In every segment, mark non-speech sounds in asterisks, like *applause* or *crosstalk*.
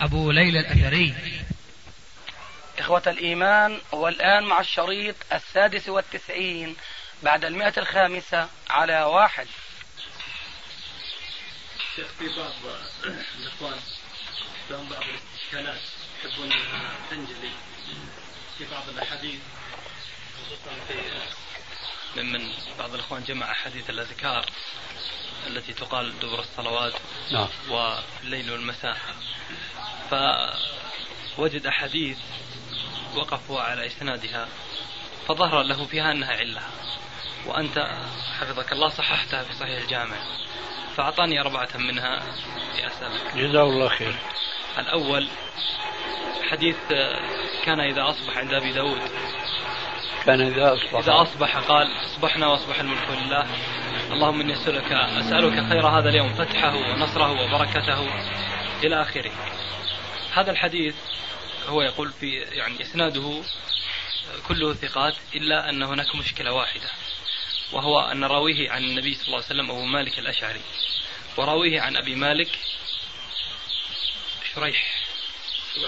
أبو ليلى الأثري. إخوة الإيمان والآن مع الشريط السادس والتسعين بعد المئة الخامسة على واحد. شيخ في بعض الإخوان لهم بعض الاستشكالات يحبون أنها تنجلي في بعض الأحاديث خصوصا في ممن بعض الإخوان جمع أحاديث الأذكار. التي تقال دبر الصلوات نعم. والليل والمساء. فوجد أحاديث وقفوا على إسنادها فظهر له فيها أنها علة. وأنت حفظك الله صححتها في صحيح الجامع. فأعطاني أربعة منها لأسألك. جزاه الله خير. الأول حديث كان إذا أصبح عند أبي داود كان إذا أصبح. إذا أصبح قال أصبحنا وأصبح الملك لله. اللهم إني أسألك أسألك خير هذا اليوم فتحه ونصره وبركته إلى آخره. هذا الحديث هو يقول في يعني إسناده كله ثقات إلا أن هناك مشكلة واحدة وهو أن راويه عن النبي صلى الله عليه وسلم أبو مالك الأشعري وراويه عن أبي مالك شريح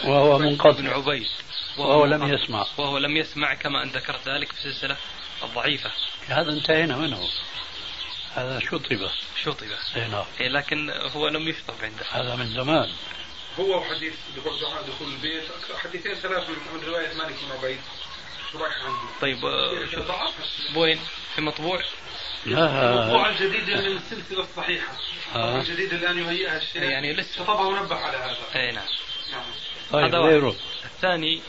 وهو منقطع بن عبيد. وهو لم يسمع. وهو لم يسمع كما أن ذكرت ذلك في السلسلة الضعيفة. هذا انتهينا منه. هذا شطب. شطب. إي نعم. إيه لكن هو لم يشطب عنده هذا من زمان. هو وحديث دخول البيت. حديثين ثلاث من رواية مالك بن عبيد. طيب آه، وين؟ في مطبوع؟ المطبوع لا الجديد من السلسلة الصحيحة. آه. الجديد الآن يهيئها الشيخ. يعني لسه. خطبه ونبه على هذا. إي نعم. نعم. طيب هذا. غيره. الثاني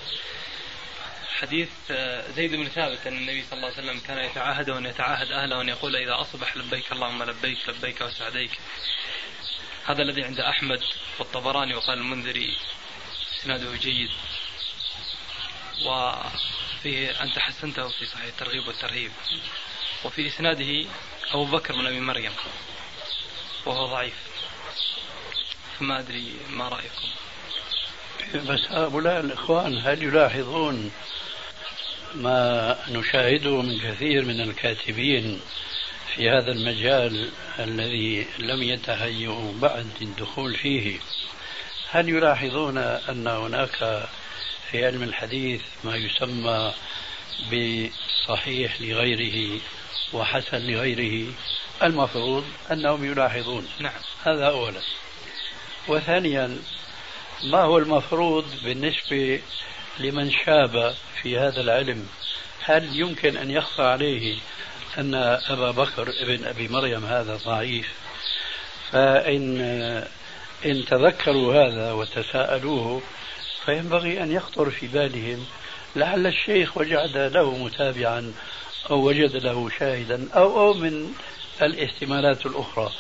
حديث آه، زيد بن ثابت أن النبي صلى الله عليه وسلم كان يتعاهد وأن يتعاهد أهله وأن يقول إذا أصبح لبيك اللهم لبيك لبيك وسعديك. هذا الذي عند أحمد والطبراني وقال المنذري إسناده جيد. وفيه أنت حسنته في صحيح الترغيب والترهيب. وفي إسناده أبو بكر بن أبي مريم وهو ضعيف. فما أدري ما رأيكم. بس هؤلاء الإخوان هل يلاحظون ما نشاهده من كثير من الكاتبين في هذا المجال الذي لم يتهيئوا بعد الدخول فيه؟ هل يلاحظون أن هناك في علم الحديث ما يسمى بصحيح لغيره وحسن لغيره؟ المفروض أنهم يلاحظون. نعم. هذا أولا. وثانيا ما هو المفروض بالنسبة لمن شاب في هذا العلم؟ هل يمكن أن يخفى عليه أن أبا بكر ابن أبي مريم هذا ضعيف؟ فإن إن تذكروا هذا وتساءلوه فينبغي أن يخطر في بالهم لعل الشيخ وجد له متابعا أو وجد له شاهدا أو أو من الاحتمالات الأخرى.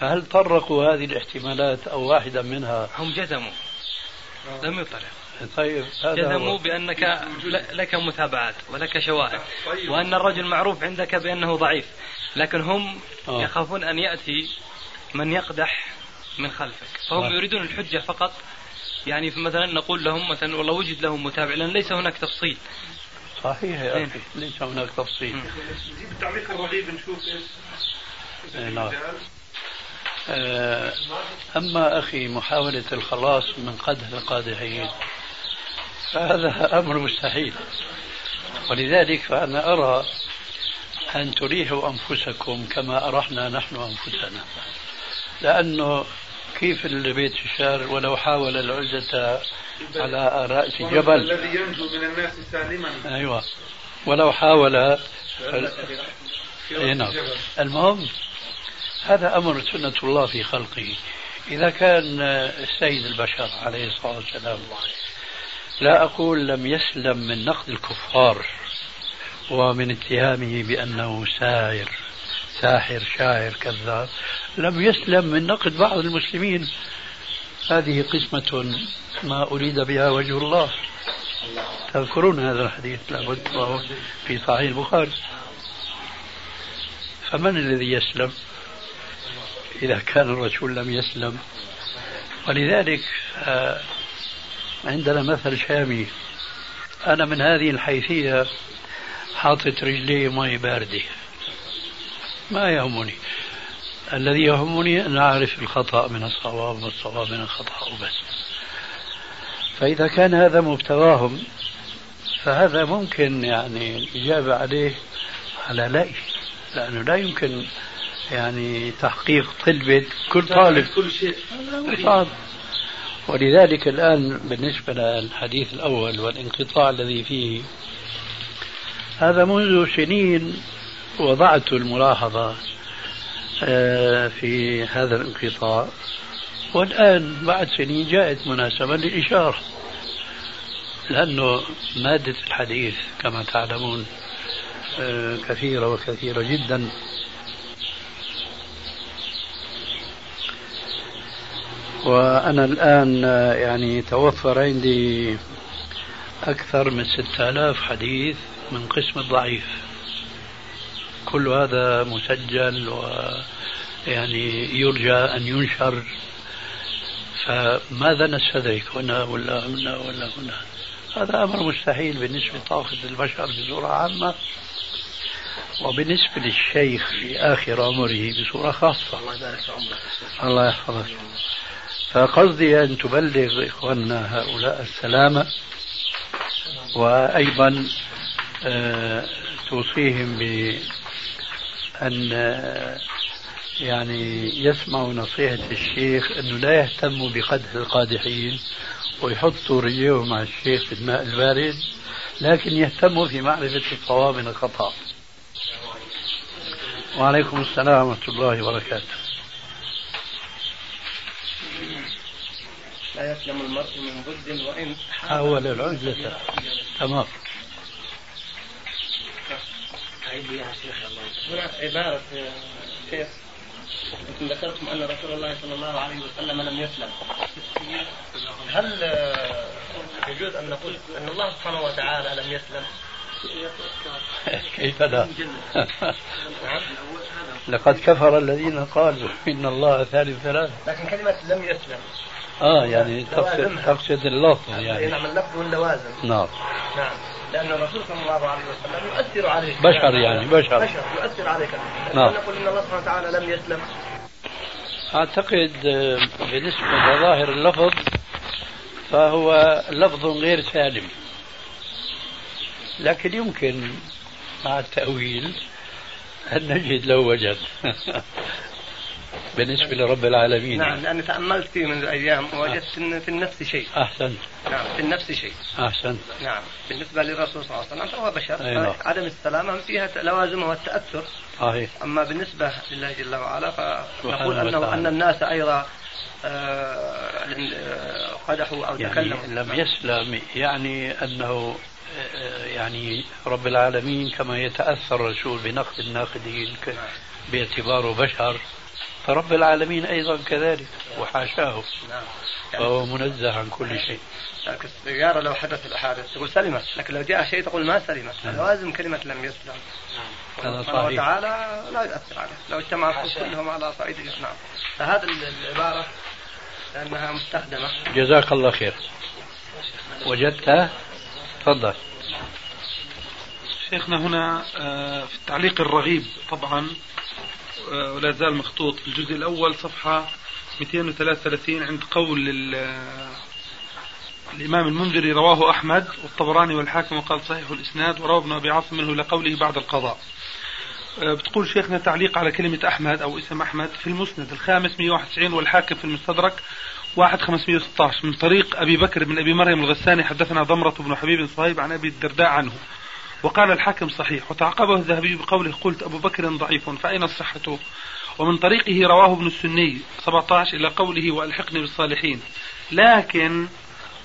فهل طرقوا هذه الاحتمالات أو واحدة منها؟ هم جزموا. لم يطلع طيب هذا. بأنك ل- لك متابعات ولك شواهد طيب. وأن الرجل معروف عندك بأنه ضعيف لكن هم آه. يخافون أن يأتي من يقدح من خلفك فهم آه. يريدون الحجة فقط يعني مثلا نقول لهم مثلا والله وجد لهم متابع لأن ليس هناك تفصيل صحيح يا إيه. أخي ليس هناك تفصيل. نجيب التعليق الرغيب نشوف إيش إيه، نعم. آه، أما أخي محاولة الخلاص من قدح القادحين فهذا أمر مستحيل. ولذلك فأنا أرى أن تريحوا أنفسكم كما أرحنا نحن أنفسنا. لأنه كيف البيت الشعر ولو حاول العزة على رأس جبل. الذي ينجو من الناس سالما. أيوة. ولو حاول نعم. المهم هذا أمر سنة الله في خلقه. إذا كان السيد البشر عليه الصلاة والسلام لا أقول لم يسلم من نقد الكفار ومن اتهامه بأنه ساحر ساحر شاعر كذاب لم يسلم من نقد بعض المسلمين. هذه قسمة ما أريد بها وجه الله. تذكرون هذا الحديث؟ لابد في صحيح البخاري. فمن الذي يسلم؟ إذا كان الرسول لم يسلم. ولذلك آه، عندنا مثل شامي. أنا من هذه الحيثية حاطط رجلي مي باردة. ما يهمني. الذي يهمني أن أعرف الخطأ من الصواب والصواب من الخطأ وبس فإذا كان هذا مبتغاهم فهذا ممكن يعني الإجابة عليه على لا لأنه لا يمكن يعني تحقيق طلبة كل طالب. كل شيء. صعب ولذلك الآن بالنسبة للحديث الأول والانقطاع الذي فيه هذا منذ سنين وضعت الملاحظة آه، في هذا الانقطاع. والآن بعد سنين جاءت مناسبة للإشارة لأنه مادة الحديث كما تعلمون آه، كثيرة وكثيرة جدا. وأنا الآن آه، يعني توفر عندي أكثر من ستة آلاف حديث من قسم الضعيف كل هذا مسجل ويعني يرجى أن ينشر. فماذا نستدرك هنا ولا هنا ولا هنا؟ هذا أمر مستحيل بالنسبة لطاقة البشر بصورة عامة وبالنسبة للشيخ في آخر عمره بصورة خاصة. الله يبارك عمرك الله يحفظك. فقصدي أن تبلغ إخواننا هؤلاء السلامة وأيضا آه، توصيهم بأن آه، يعني يسمعوا نصيحة الشيخ أنه لا يهتموا بقدح القادحين ويحطوا رجليهم مع الشيخ في الماء البارد لكن يهتموا في معرفة الصواب من الخطأ. وعليكم السلام ورحمة الله وبركاته. لا يسلم المرء من ضد وإن حاول العزلة تمام. هنا عبارة شيخ. أنتم ذكرتم أن رسول الله صلى الله عليه وسلم لم يسلم. هل يجوز أن نقول أن الله سبحانه وتعالى لم يسلم؟ *laughs* كيف لا؟ *laughs* لقد كفر الذين قالوا إن الله ثالث ثلاثة. لكن كلمة لم يسلم. آه يعني تقصد تقصد اللفظ يعني. نعم اللفظ واللوازم نعم. نعم. لأن الرسول صلى الله عليه وسلم يؤثر عليه بشر يعني بشر. بشر. يؤثر عليك. نعم. نقول إن الله سبحانه وتعالى لم يسلم. أعتقد آه، بالنسبة لظاهر اللفظ فهو لفظ غير سالم. لكن يمكن مع التأويل أن نجد له وجد. *laughs* بالنسبة لرب العالمين. نعم لأني تأملت فيه من الأيام ووجدت أن في النفس شيء. أحسنت نعم في النفس شيء. أحسنت نعم بالنسبة للرسول صلى الله عليه وسلم فهو بشر. أي نعم. عدم السلامة فيها لوازمه والتأثر. صحيح. أما بالنسبة لله جل وعلا فنقول أنه. أن الناس أيضا آه، آه، قدحوا أو يعني تكلموا. لم يسلم يعني أنه يعني رب العالمين كما يتأثر الرسول بنقد الناقدين ك- باعتباره بشر. فرب العالمين أيضا كذلك وحاشاه. نعم. فهو منزه عن كل شيء. لكن السيارة لو حدث الحادث تقول سلمت لكن لو جاء شيء تقول ما سلمت. لوازم كلمة لم يسلم. هذا صحيح. وتعالى لا يؤثر عليه. لو اجتمع الخلق كلهم على صعيد نعم فهذا العبارة لأنها مستخدمة. جزاك الله خير. وجدتها؟ تفضل. شيخنا هنا آه، في التعليق الرغيب طبعا آه، ولا زال مخطوط في الجزء الأول صفحة 233 عند قول ال- الإمام المنذري رواه أحمد والطبراني والحاكم وقال صحيح الإسناد وروى ابن أبي عاصم منه إلى قوله بعد القضاء. آه، بتقول شيخنا تعليق على كلمة أحمد أو اسم أحمد في المسند الخامس 191 والحاكم في المستدرك واحد 516 من طريق أبي بكر بن أبي مريم الغساني حدثنا ضمرة بن حبيب صهيب عن أبي الدرداء عنه. وقال الحاكم صحيح وتعقبه الذهبي بقوله قلت أبو بكر ضعيف فأين صحته؟ ومن طريقه رواه ابن السني 17 إلى قوله وألحقني بالصالحين. لكن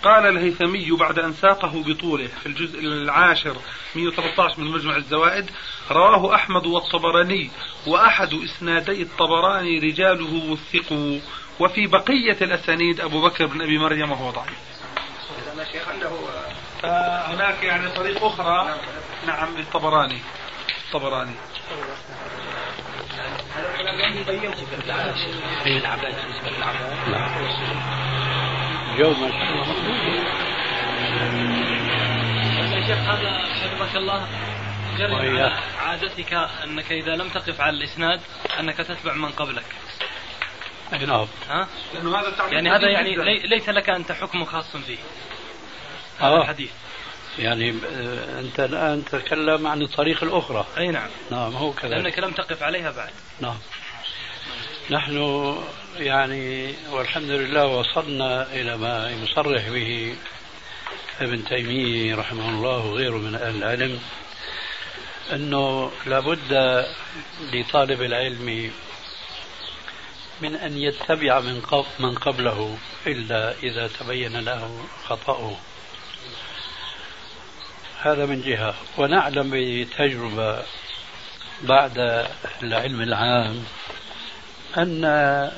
قال الهيثمي بعد أن ساقه بطوله في الجزء العاشر 113 من مجمع الزوائد رواه أحمد والطبراني وأحد إسنادي الطبراني رجاله وثقوا. وفي بقية الأسانيد أبو بكر بن أبي مريم وهو ضعيف فهناك يعني طريق أخرى نعم للطبراني الطبراني في العباد نعم جو ما شاء الله يا شيخ هذا حفظك الله. على عادتك انك اذا لم تقف على الاسناد انك تتبع من قبلك أي نعم ها؟ لأنه هذا يعني هذا يعني جداً. لي- ليس لك أنت حكم خاص فيه هذا آه. الحديث. يعني آه، أنت الآن تتكلم عن الطريق الأخرى. أي نعم. نعم هو كذلك. لأنك لم تقف عليها بعد. نعم. نحن يعني والحمد لله وصلنا إلى ما يصرح به ابن تيمية رحمه الله وغيره من أهل العلم أنه لابد لطالب العلم من أن يتبع من من قبله إلا إذا تبين له خطأه. هذا من جهة. ونعلم بتجربة بعد العلم العام أن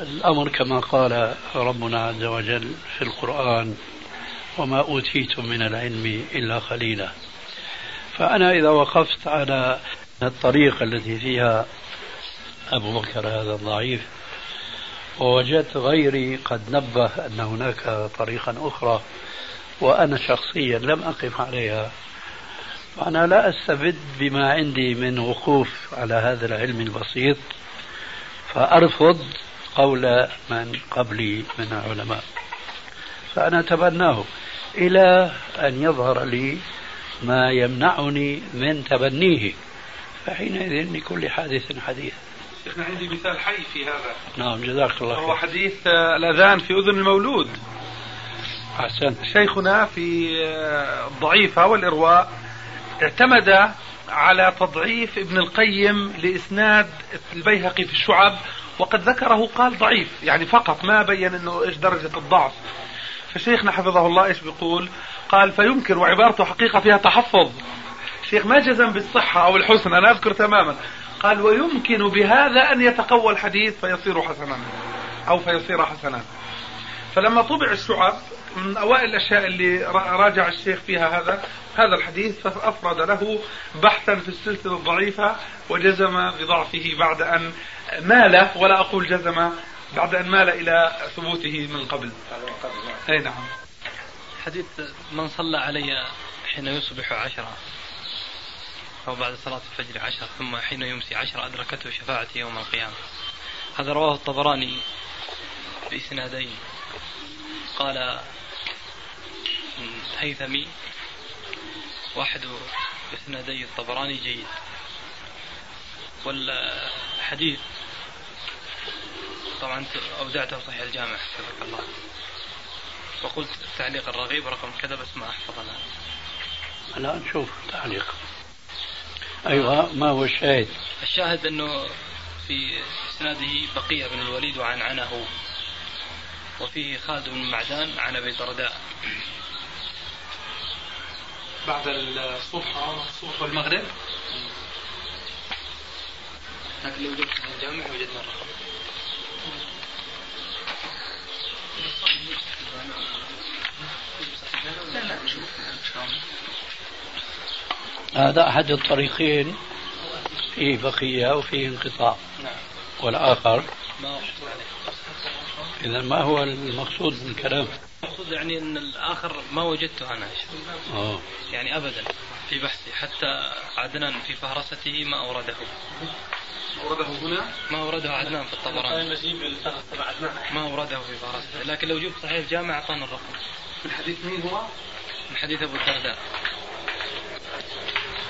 الأمر كما قال ربنا عز وجل في القرآن وما أوتيتم من العلم إلا قليلا. فأنا إذا وقفت على الطريقة التي فيها أبو بكر هذا الضعيف ووجدت غيري قد نبه أن هناك طريقا أخرى وأنا شخصيا لم أقف عليها. فأنا لا أستبد بما عندي من وقوف على هذا العلم البسيط فأرفض قول من قبلي من العلماء. فأنا أتبناه إلى أن يظهر لي ما يمنعني من تبنيه فحينئذ لكل حادث حديث. شيخنا عندي مثال حي في هذا. نعم جزاك الله خير. حديث آه، الأذان في أذن المولود. أحسنت. شيخنا في آه، الضعيفة والإرواء اعتمد على تضعيف ابن القيم لإسناد البيهقي في الشعب وقد ذكره قال ضعيف يعني فقط ما بين إنه إيش درجة الضعف. فشيخنا حفظه الله إيش بيقول؟ قال فيمكن وعبارته حقيقة فيها تحفظ. الشيخ ما جزم بالصحة أو الحسن أنا أذكر تماما. قال ويمكن بهذا أن يتقوى الحديث فيصير حسنا أو فيصير حسنا فلما طبع الشعب من أوائل الأشياء اللي را- راجع الشيخ فيها هذا هذا الحديث فافرد له بحثا في السلسلة الضعيفة وجزم بضعفه بعد أن مال ولا أقول جزم بعد أن مال إلى ثبوته من قبل. أي نعم. حديث من صلى علي حين يصبح عشرة أو بعد صلاة الفجر عشرة ثم حين يمسي عشرة أدركته شفاعتي يوم القيامة. هذا رواه الطبراني بإسنادين. قال الهيثمي واحد إسنادي الطبراني جيد. والحديث طبعا أودعته صحيح الجامع حفظك الله. وقلت التعليق الرغيب رقم كذا بس ما أحفظ أنا الآن شوف تعليق. أيوة ما هو الشاهد؟ الشاهد أنه في إسناده بقية بن الوليد وعن عنه وفيه خالد بن معدان عن أبي الدرداء بعد الصبح الصبح والمغرب. لكن لو جبت من الجامع وجدنا الرقم. هذا أحد الطريقين فيه بقية وفيه انقطاع. نعم. والآخر ما وقفت عليه؟ إذا ما هو المقصود من الكلام المقصود يعني أن الآخر ما وجدته أنا. آه. يعني أبدا في بحثي حتى عدنان في فهرسته ما أورده. ورده هنا؟ ما أورده عدنان في الطبراني ما أورده في فهرسته. لكن لو جبت صحيح الجامع أعطانا الرقم. من حديث مين هو؟ من حديث أبو الدرداء.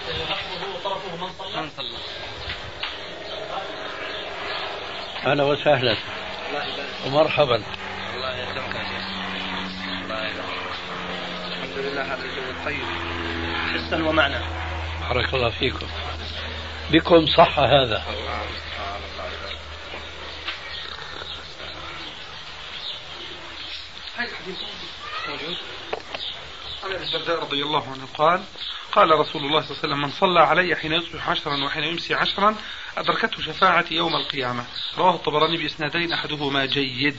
من صلى أهلا وسهلا. ومرحبا. الله يسلمك يا شيخ. الله الحمد لله هذا الجو طيب حسا ومعنى. بارك الله فيكم. بكم صح هذا؟ موجود. عن ابي الدرداء رضي الله عنه قال قال رسول الله صلى الله عليه وسلم من صلى علي حين يصبح عشرا وحين يمسي عشرا أدركته شفاعتي يوم القيامة. رواه الطبراني بإسنادين أحدهما جيد.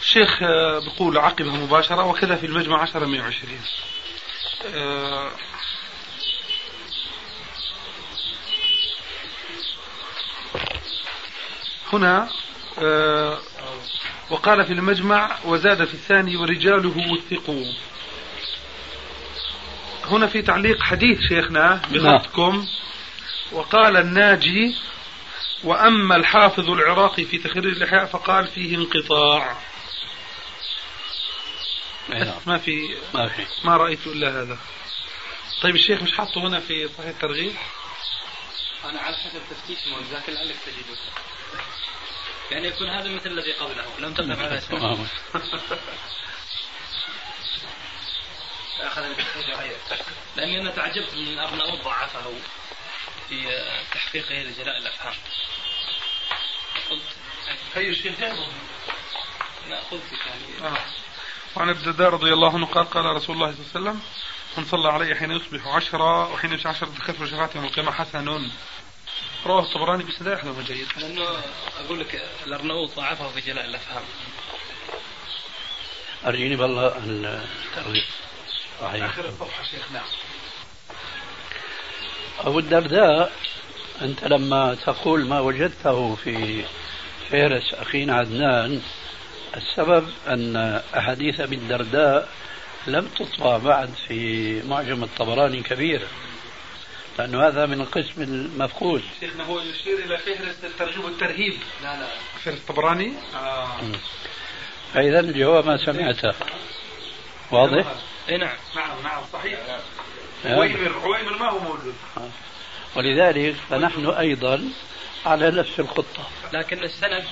الشيخ آه، بيقول عقبها مباشرة وكذا في المجمع 10 120 آه، هنا آه، وقال في المجمع وزاد في الثاني ورجاله وثقوا. هنا في تعليق حديث شيخنا بخطكم. وقال الناجي وأما الحافظ العراقي في تخريج الإحياء فقال فيه انقطاع. نعم. ما في ما في. ما رأيت إلا هذا. طيب الشيخ مش حاطه هنا في صحيح الترغيب؟ أنا على حسب تفتيش موزاك لعلك تجده يعني يكون هذا مثل الذي قبله. لم تقف على اسمه. *laughs* التحقيق غيره لأني أنا تعجبت من أرناؤوط ضعفه في تحقيقه لجلاء الأفهام. قلت الشيخ جابه لا قلت يعني. آه. وعن ابن الدرداء رضي الله عنه قال قال رسول الله صلى الله عليه وسلم من صلى علي حين يصبح عشرة وحين يمشي عشرة تكفر شفاعة يوم القيامة حسن. رواه الطبراني بسند أحد جيد. لأنه أقول لك الأرناؤوط ضعفه في جلاء الأفهام. أرجيني بالله صحيح. آخر الصفحة شيخ نعم. أبو الدرداء أنت لما تقول ما وجدته في فهرس أخينا عدنان السبب أن أحاديث أبي الدرداء لم تطبع بعد في معجم الطبراني كبير لأنه هذا من القسم المفقود. شيخنا هو يشير إلى فهرس الترجيب والترهيب لا لا. فهرس الطبراني؟ آه. فإذا الجواب ما سمعته. واضح؟ اي نعم. نعم نعم صحيح. نعم. عويمر عويمر ما هو موجود ولذلك فنحن أيضا على نفس الخطة. لكن السند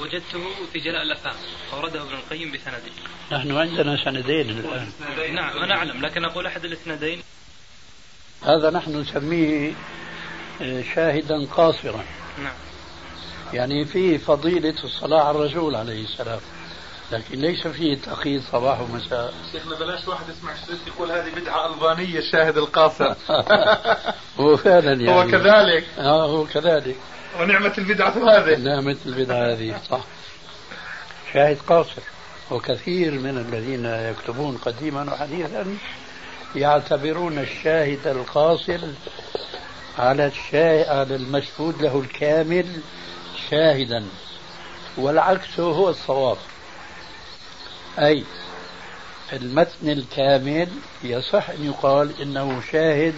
وجدته في جلاء الافهام اورده ابن القيم بسنده. نحن عندنا سندين الآن. نعم أنا أعلم لكن أقول أحد الاسنادين هذا نحن نسميه آه، شاهدا قاصرا. نعم. يعني فيه فضيلة الصلاة على الرسول عليه السلام. لكن ليس فيه تقييد صباح ومساء. شيخنا بلاش واحد يسمع شريط يقول هذه بدعة ألبانية الشاهد القاصر. *laughs* هو فعلا يعني. هو كذلك. آه هو كذلك. ونعمة البدعة هذه. نعمة البدعة هذه صح. شاهد قاصر. وكثير من الذين يكتبون قديما وحديثا يعتبرون الشاهد القاصر على الشاهد على المشهود له الكامل شاهدا والعكس هو الصواب. أي المتن الكامل يصح أن يقال إنه شاهد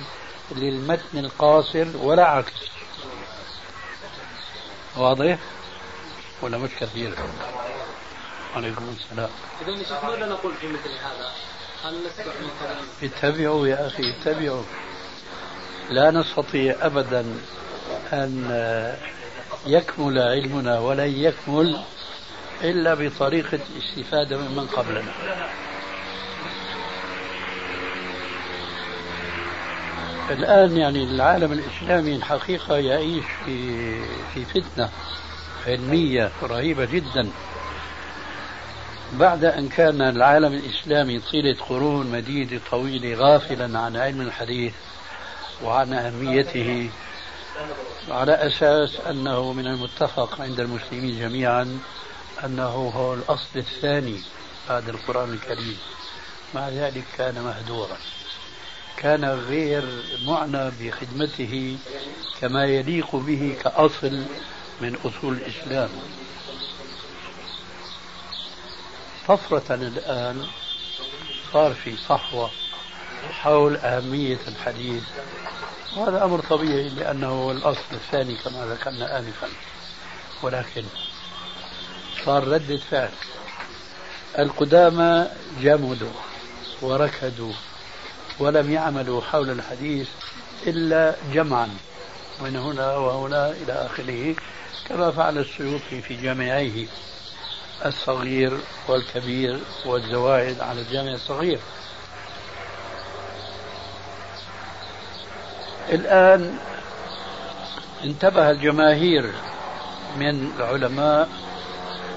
للمتن القاصر ولا عكس. واضح؟ ولا مش كثير. عليكم السلام. اذا شيخ ماذا نقول في مثل هذا؟ هل نسمع من كلام اتبعوا يا أخي اتبعوا. لا نستطيع أبدا أن يكمل علمنا ولن يكمل إلا بطريقة الاستفادة ممن قبلنا. الآن يعني العالم الإسلامي الحقيقة يعيش في في فتنة علمية رهيبة جدا. بعد أن كان العالم الإسلامي طيلة قرون مديدة طويلة غافلا عن علم الحديث وعن أهميته على أساس أنه من المتفق عند المسلمين جميعا أنه هو الأصل الثاني بعد القرآن الكريم. مع ذلك كان مهدورا كان غير معنى بخدمته كما يليق به كأصل من أصول الإسلام. طفرة الآن صار في صحوة حول أهمية الحديث وهذا أمر طبيعي لأنه الأصل الثاني كما ذكرنا آنفا. ولكن صار ردة فعل القدامى جمدوا وركدوا ولم يعملوا حول الحديث إلا جمعا من هنا وهنا إلى آخره كما فعل السيوطي في جامعيه الصغير والكبير والزوائد على الجامع الصغير. الآن انتبه الجماهير من العلماء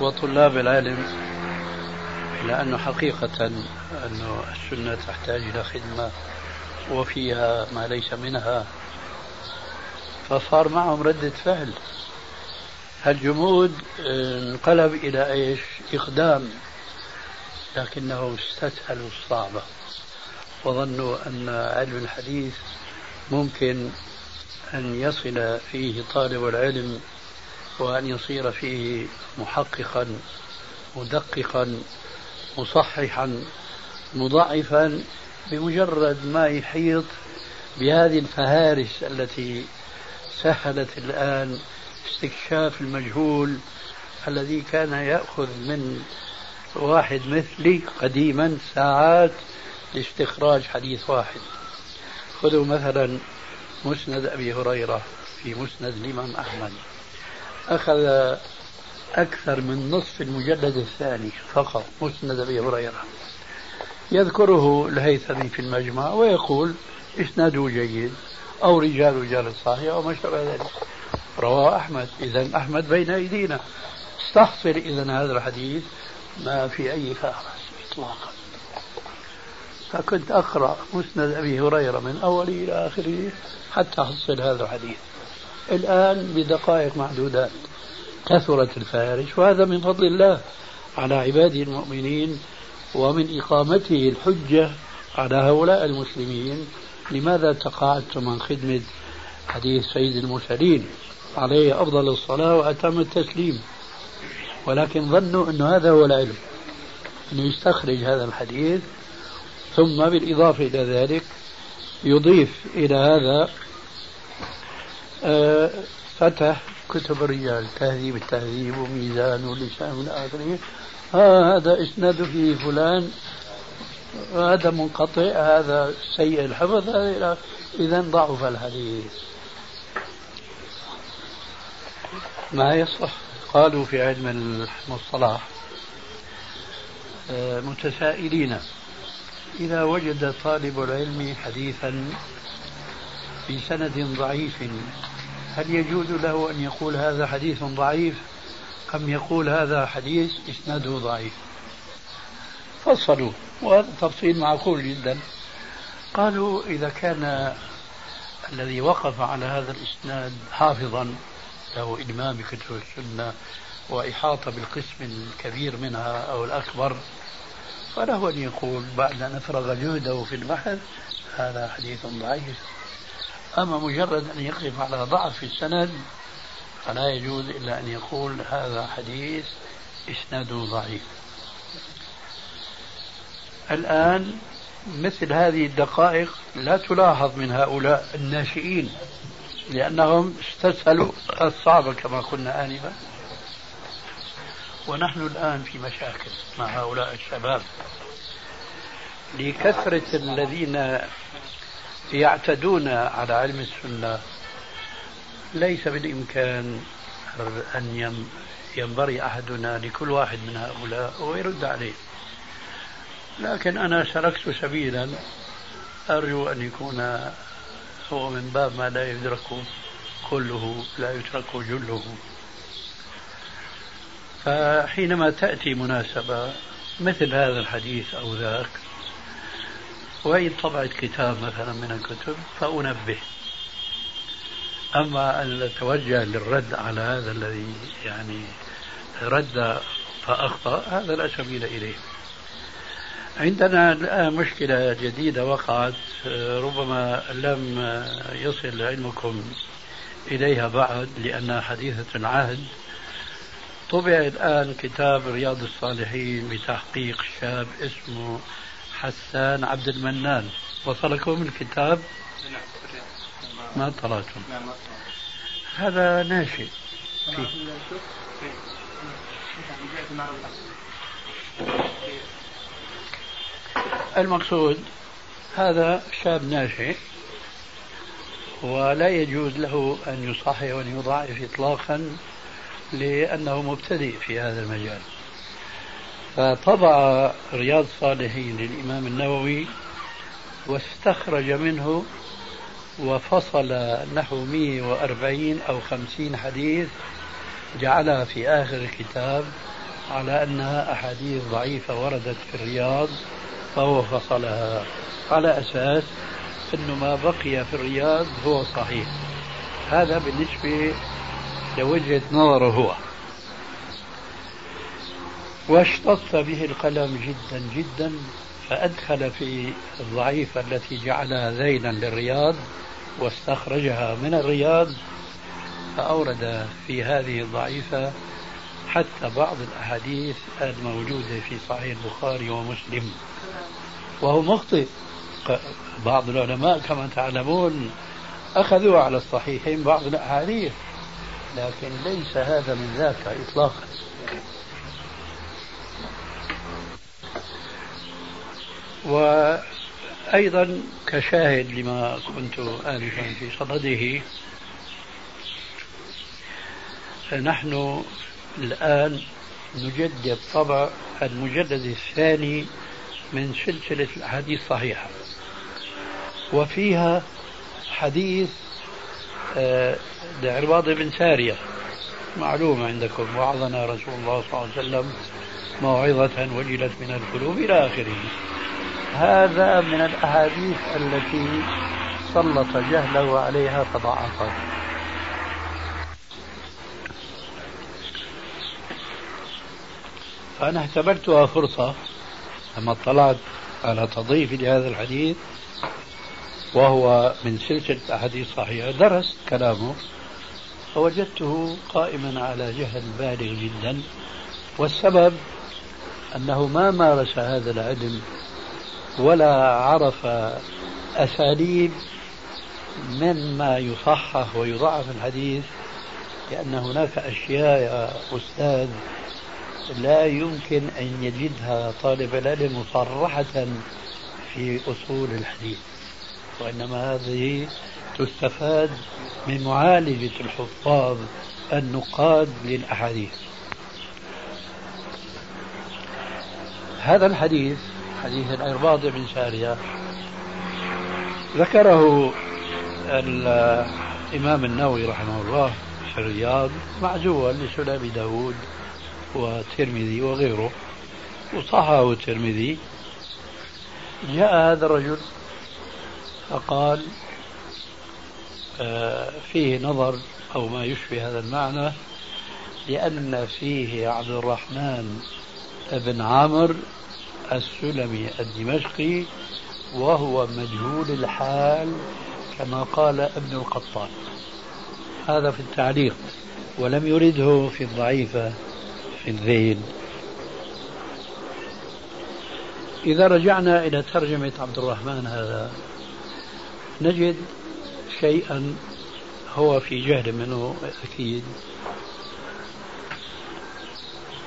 وطلاب العلم إلى أنه حقيقة أنه السنة تحتاج إلى خدمة وفيها ما ليس منها فصار معهم ردة فعل. الجمود انقلب إلى إيش؟ إقدام لكنهم استسهلوا الصعبة وظنوا أن علم الحديث ممكن أن يصل فيه طالب العلم وأن يصير فيه محققا مدققا مصححا مضاعفا بمجرد ما يحيط بهذه الفهارس التي سهلت الآن استكشاف المجهول الذي كان يأخذ من واحد مثلي قديما ساعات لاستخراج حديث واحد. خذوا مثلا مسند أبي هريرة في مسند الإمام أحمد. أخذ أكثر من نصف المجلد الثاني فقط مسند أبي هريرة. يذكره الهيثمي في المجمع ويقول إسناده جيد أو رجال رجال الصحيح أو ما شابه ذلك. رواه أحمد. إذا أحمد بين أيدينا. استحصل إذا هذا الحديث ما في أي فهرس إطلاقا. فكنت أقرأ مسند أبي هريرة من أوله إلى آخره حتى أحصل هذا الحديث. الآن بدقائق معدودات. كثرت الفارش وهذا من فضل الله على عباده المؤمنين ومن إقامته الحجة على هؤلاء المسلمين. لماذا تقاعدتم عن خدمة حديث سيد المرسلين عليه أفضل الصلاة وأتم التسليم؟ ولكن ظنوا أن هذا هو العلم أنه يستخرج هذا الحديث ثم بالإضافة إلى ذلك يضيف إلى هذا فتح كتب الرجال تهذيب التهذيب وميزان ولسان والى اخره هذا إسناد فيه فلان هذا منقطع هذا سيء الحفظ هذا إذا ضعف الحديث. ما يصح؟ قالوا في علم المصطلح آه، متسائلين. إذا وجد طالب العلم حديثا في سند ضعيف هل يجوز له أن يقول هذا حديث ضعيف أم يقول هذا حديث إسناده ضعيف؟ فصلوا وهذا تفصيل معقول جدا. قالوا إذا كان الذي وقف على هذا الإسناد حافظا له إمام بكتب السنة وإحاطة بالقسم الكبير منها أو الأكبر فله أن يقول بعد أن أفرغ جهده في البحث هذا حديث ضعيف. أما مجرد أن يقف على ضعف السند فلا يجوز إلا أن يقول هذا حديث إسناده ضعيف. الآن مثل هذه الدقائق لا تلاحظ من هؤلاء الناشئين لأنهم استسهلوا الصعب كما قلنا آنفا. ونحن الآن في مشاكل مع هؤلاء الشباب. لكثرة الذين يعتدون على علم السنة. ليس بالإمكان أن ينبري أحدنا لكل واحد من هؤلاء ويرد عليه. لكن أنا سلكت سبيلا أرجو أن يكون هو من باب ما لا يدرك كله لا يترك جله. فحينما تأتي مناسبة مثل هذا الحديث أو ذاك وإن طبعت كتاب مثلا من الكتب فأنبه. أما أن أتوجه للرد على هذا الذي يعني رد فأخطأ هذا لا سبيل إليه. عندنا الآن مشكلة جديدة وقعت ربما لم يصل علمكم إليها بعد لأنها حديثة العهد طبع الآن كتاب رياض الصالحين بتحقيق شاب اسمه حسان عبد المنان. وصلكم الكتاب؟ ما طلعتم. هذا ناشئ. فيه. المقصود هذا شاب ناشئ ولا يجوز له أن يصحح وأن يضاعف إطلاقا لأنه مبتدئ في هذا المجال. فطبع رياض الصالحين للإمام النووي واستخرج منه وفصل نحو 140 أو 50 حديث جعلها في آخر الكتاب على أنها أحاديث ضعيفة وردت في الرياض فهو فصلها. على أساس أنه ما بقي في الرياض هو صحيح. هذا بالنسبة لوجهة نظره هو. واشتط به القلم جدا جدا فأدخل في الضعيفة التي جعلها ذيلا للرياض واستخرجها من الرياض فأورد في هذه الضعيفة حتى بعض الأحاديث الموجودة في صحيح البخاري ومسلم. وهو مخطئ. بعض العلماء كما تعلمون أخذوا على الصحيحين بعض الأحاديث لكن ليس هذا من ذاك إطلاقا. وأيضا كشاهد لما كنت آنفا في صدده نحن الآن نجدد طبع المجلد الثاني من سلسلة الأحاديث الصحيحة. وفيها حديث آه، لعرباض بن سارية معلوم عندكم وعظنا رسول الله صلى الله عليه وسلم موعظة وجلت من القلوب إلى آخره. هذا من الأحاديث التي سلط جهله عليها فضعفها فأنا اعتبرتها فرصة لما اطلعت على تضيف لهذا الحديث وهو من سلسلة أحاديث صحيحة درست كلامه فوجدته قائما على جهل بالغ جدا والسبب أنه ما مارس هذا العلم ولا عرف أساليب مما يصحح ويضعف الحديث لأن هناك أشياء يا أستاذ لا يمكن أن يجدها طالب العلم مصرحة في أصول الحديث وإنما هذه تستفاد من معالجة الحفاظ النقاد للأحاديث. هذا الحديث حديث العرباض بن سارية. ذكره الإمام النووي رحمه الله في الرياض معزوا لسلام داود والترمذي وغيره وصححه الترمذي. جاء هذا الرجل فقال آه، فيه نظر أو ما يشبه هذا المعنى لأن فيه عبد الرحمن بن عامر السلمي الدمشقي وهو مجهول الحال كما قال ابن القطان. هذا في التعليق ولم يرده في الضعيفة في الذيل. إذا رجعنا إلى ترجمة عبد الرحمن هذا نجد شيئا هو في جهل منه أكيد.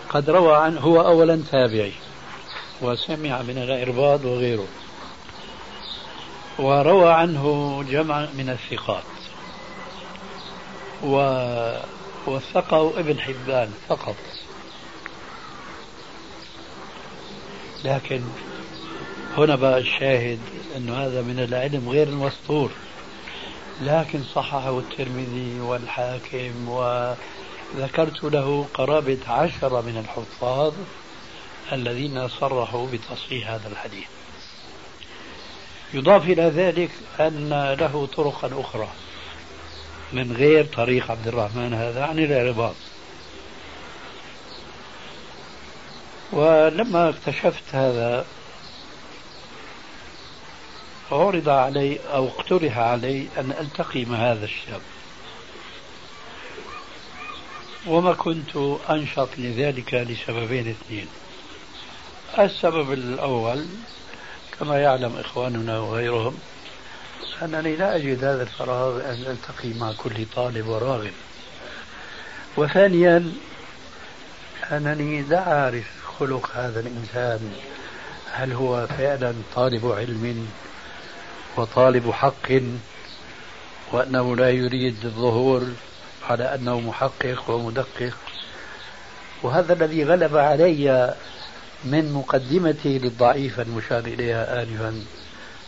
قد روى عنه هو أولا تابعي. وسمع من الإرباض وغيره. وروى عنه جمع من الثقات. ووثقه ابن حبان فقط. لكن هنا بقى الشاهد أنه هذا من العلم غير المسطور. لكن صححه الترمذي والحاكم وذكرت له قرابة عشرة من الحفاظ الذين صرحوا بتصحيح هذا الحديث. يضاف إلى ذلك أن له طرقا أخرى من غير طريق عبد الرحمن هذا عن العرباط ولما اكتشفت هذا عرض علي أو اقترح علي أن ألتقي مع هذا الشاب. وما كنت أنشط لذلك لسببين اثنين. السبب الأول كما يعلم إخواننا وغيرهم أنني لا أجد هذا الفراغ أن ألتقي مع كل طالب وراغب. وثانيا أنني لا أعرف خلق هذا الإنسان. هل هو فعلا طالب علم وطالب حق وأنه لا يريد الظهور على أنه محقق ومدقق؟ وهذا الذي غلب علي من مقدمته للضعيفة المشار إليها آنفا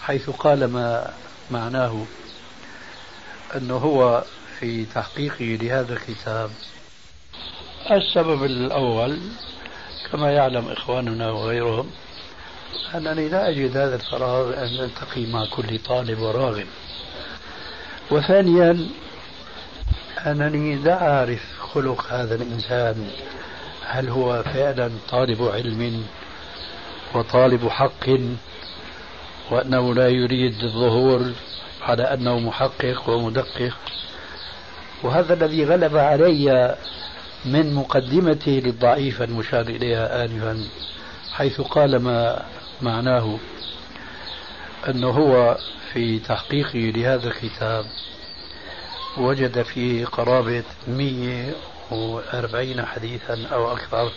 حيث قال ما معناه أنه هو في تحقيقه لهذا الكتاب. السبب الأول كما يعلم إخواننا وغيرهم أنني لا أجد هذا الفراغ أن ألتقي مع كل طالب وراغب. وثانيا أنني لا أعرف خلق هذا الإنسان. هل هو فعلا طالب علم وطالب حق وأنه لا يريد الظهور على أنه محقق ومدقق؟ وهذا الذي غلب علي من مقدمته للضعيفة المشار إليها آنفا حيث قال ما معناه أنه هو في تحقيقه لهذا الكتاب. وجد فيه قرابة 140 حديثا أو أكثر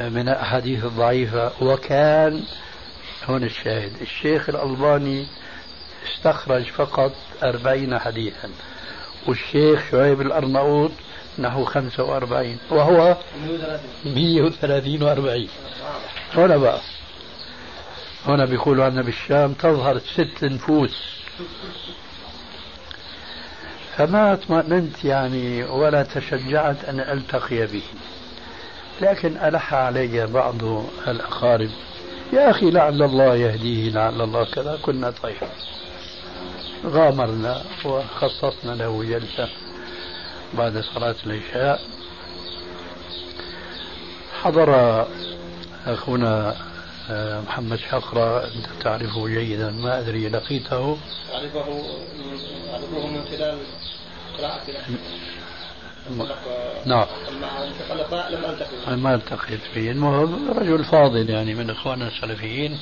من الأحاديث الضعيفة. وكان هنا الشاهد الشيخ الألباني استخرج فقط أربعين حديثا والشيخ شعيب الأرناؤوط نحو 45 وهو 130 و40 هنا بقى هنا بيقولوا عنا بالشام تظهر ست نفوس. فما اطمأننت يعني ولا تشجعت أن ألتقي به. لكن ألح علي بعض الأقارب. يا أخي لعل الله يهديه لعل الله كذا. كنا طيب. غامرنا وخصصنا له جلسة بعد صلاة العشاء. حضر أخونا محمد شقرة أنت تعرفه جيدا ما أدري لقيته؟ أعرفه أعرفه من خلال قراءة نعم. لم ألتقي. ما التقيت به المهم رجل فاضل يعني من إخواننا السلفيين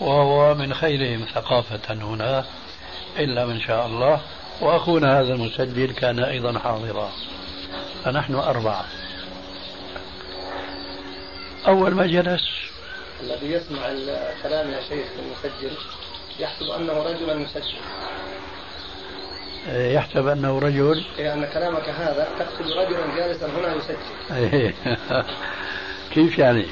وهو من خيرهم ثقافة هنا إلا من شاء الله. وأخونا هذا المسجل كان أيضا حاضرا. فنحن أربعة. أول ما جلس الذي يسمع الكلام يا شيخ المسجل يحسب أنه رجلا مسجل. يحسب أنه رجل. إيه أن كلامك هذا تقصد رجلا جالسا هنا يسجل. كيف يعني؟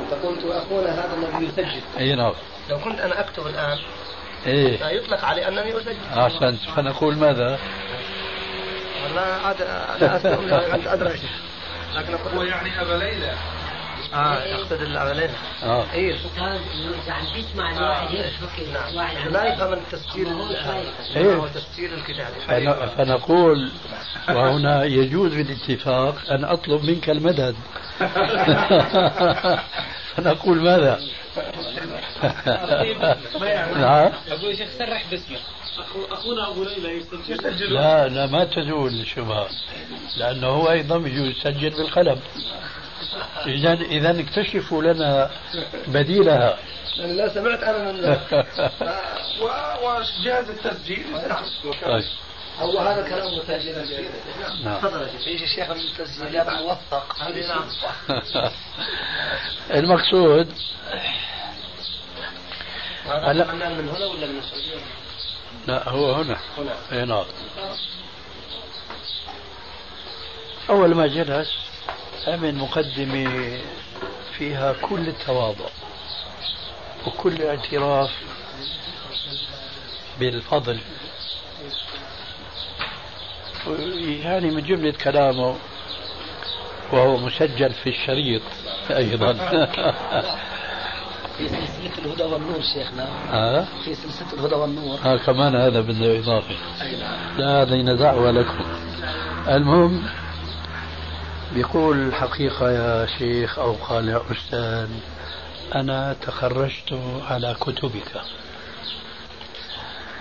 أنت قلت أخونا هذا الذي يسجل. أي نعم. لو كنت أنا أكتب الآن إيه يطلق علي أنني أسجل. أحسنت. فنقول ماذا؟ لا عاد أنت أدرى *laughs* لكن هو يعني أبا ليلى. آه يقصد العملين آه. إيه. عم بيسمع الواحد يشبك واحد لا يفهم التسجيل إيه؟ هو تسجيل الكتاب. فن- فنقول وهنا يجوز بالاتفاق أن أطلب منك المدد. *laughs* فنقول ماذا؟ *laughs* نعم. أقول شيخ سرح باسمه أخونا أبو ليلى يسجل. لا لا ما تزول الشبهة لأنه هو أيضا يجوز يسجل بالقلم. إذا إذا اكتشفوا لنا بديلها. لأن لا سمعت أنا من *laughs* وجهاز التسجيل. طيب. هو هذا كلام مسجل نعم. تفضل يا شيخ. في شيخ من التسجيلات موثق نعم. المقصود هذا فنان من هنا ولا من السعودية؟ لا هو هنا. هنا. اي نعم أول ما جلس عمل مقدمة فيها كل التواضع وكل اعتراف بالفضل. يعني من جملة كلامه وهو مسجل في الشريط أيضا. *laughs* *laughs* في سلسلة الهدى والنور شيخنا. ها؟ في سلسلة الهدى والنور. ها كمان هذا بده إضافة لا هذه دعوة لكم المهم بيقول الحقيقة يا شيخ أو قال يا أستاذ أنا تخرجت على كتبك.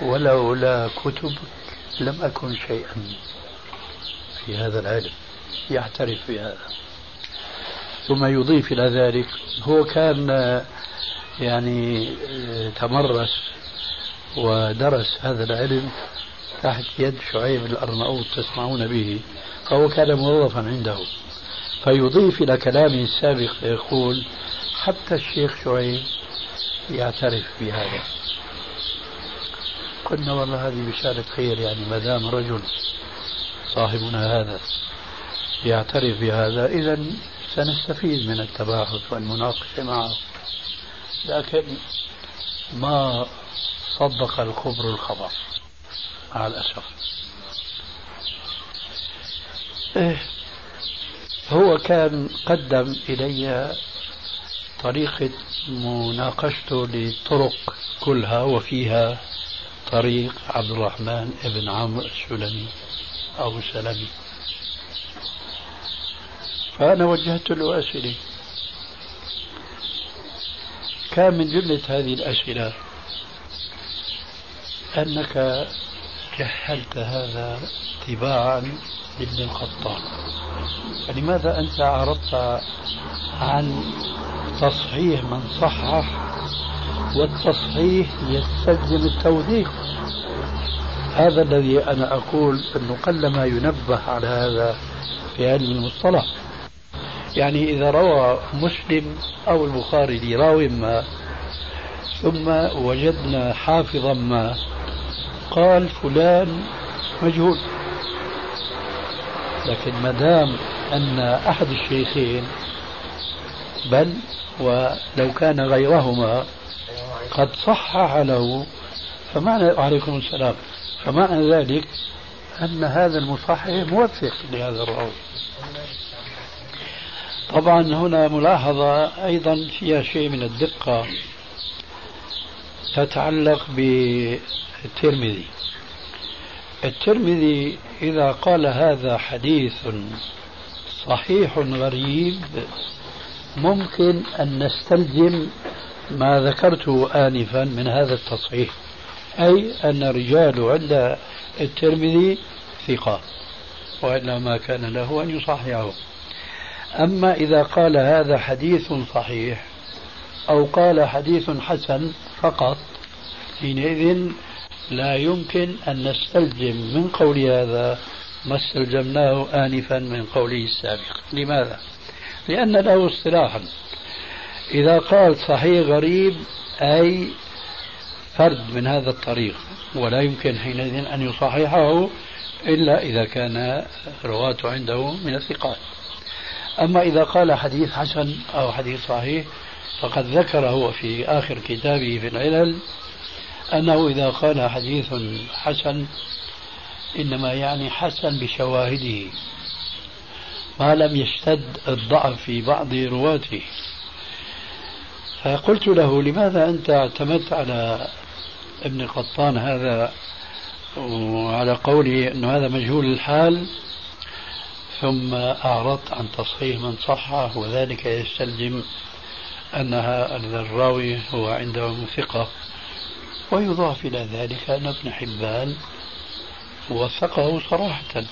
ولولا كتبك لم أكن شيئا في هذا العلم يعترف بهذا ثم يضيف إلى ذلك هو كان يعني تمرس ودرس هذا العلم تحت يد شعيب الأرناؤوط تسمعون به. فهو كان موظفا عنده. فيضيف إلى كلامه السابق فيقول حتى الشيخ شعيب يعترف بهذا. قلنا والله هذه بشارة خير يعني ما دام رجل صاحبنا هذا يعترف بهذا إذا سنستفيد من التباحث والمناقشة معه. لكن ما صدق الخبر الخبر مع الأسف. إيه. هو كان قدم إلي طريقة مناقشته للطرق كلها وفيها طريق عبد الرحمن بن عمرو السلمي أو السلمي فأنا وجهت له أسئلة. كان من جملة هذه الأسئلة أنك جهلت هذا تباعا لابن القطان فلماذا أنت أعرضت عن تصحيح من صحح والتصحيح يستلزم التوثيق؟ هذا الذي أنا أقول أنه قلما ينبه على هذا في علم المصطلح. يعني إذا روى مسلم أو البخاري لراو ما ثم وجدنا حافظا ما قال فلان مجهول. لكن ما دام أن أحد الشيخين بل ولو كان غيرهما قد صحح له فمعنى وعليكم السلام فمعنى ذلك أن هذا المصحح موثق لهذا الراوي طبعا هنا ملاحظة أيضا فيها شيء من الدقة تتعلق بالترمذي. الترمذي إذا قال هذا حديث صحيح غريب ممكن أن نستلزم ما ذكرته آنفا من هذا التصحيح أي أن رجال عند الترمذي ثقة وإلا ما كان له أن يصححه. أما إذا قال هذا حديث صحيح أو قال حديث حسن فقط حينئذ لا يمكن أن نستلزم من قول هذا ما استلزمناه آنفا من قوله السابق. لماذا؟ لأن له اصطلاحا. إذا قال صحيح غريب أي فرد من هذا الطريق. ولا يمكن حينئذ أن يصححه إلا إذا كان رواته عنده من الثقات. أما إذا قال حديث حسن أو حديث صحيح فقد ذكر هو في آخر كتابه في العلل أنه إذا قال حديث حسن إنما يعني حسن بشواهده ما لم يشتد الضعف في بعض رواته. فقلت له لماذا أنت اعتمدت على ابن قطان هذا؟ وعلى قوله أنه هذا مجهول الحال ثم أعرضت عن تصحيح من صحه وذلك يستلزم أنها أن الراوي هو عنده ثقة ويضاف إلى ذلك أن ابن حبان وثقه صراحة.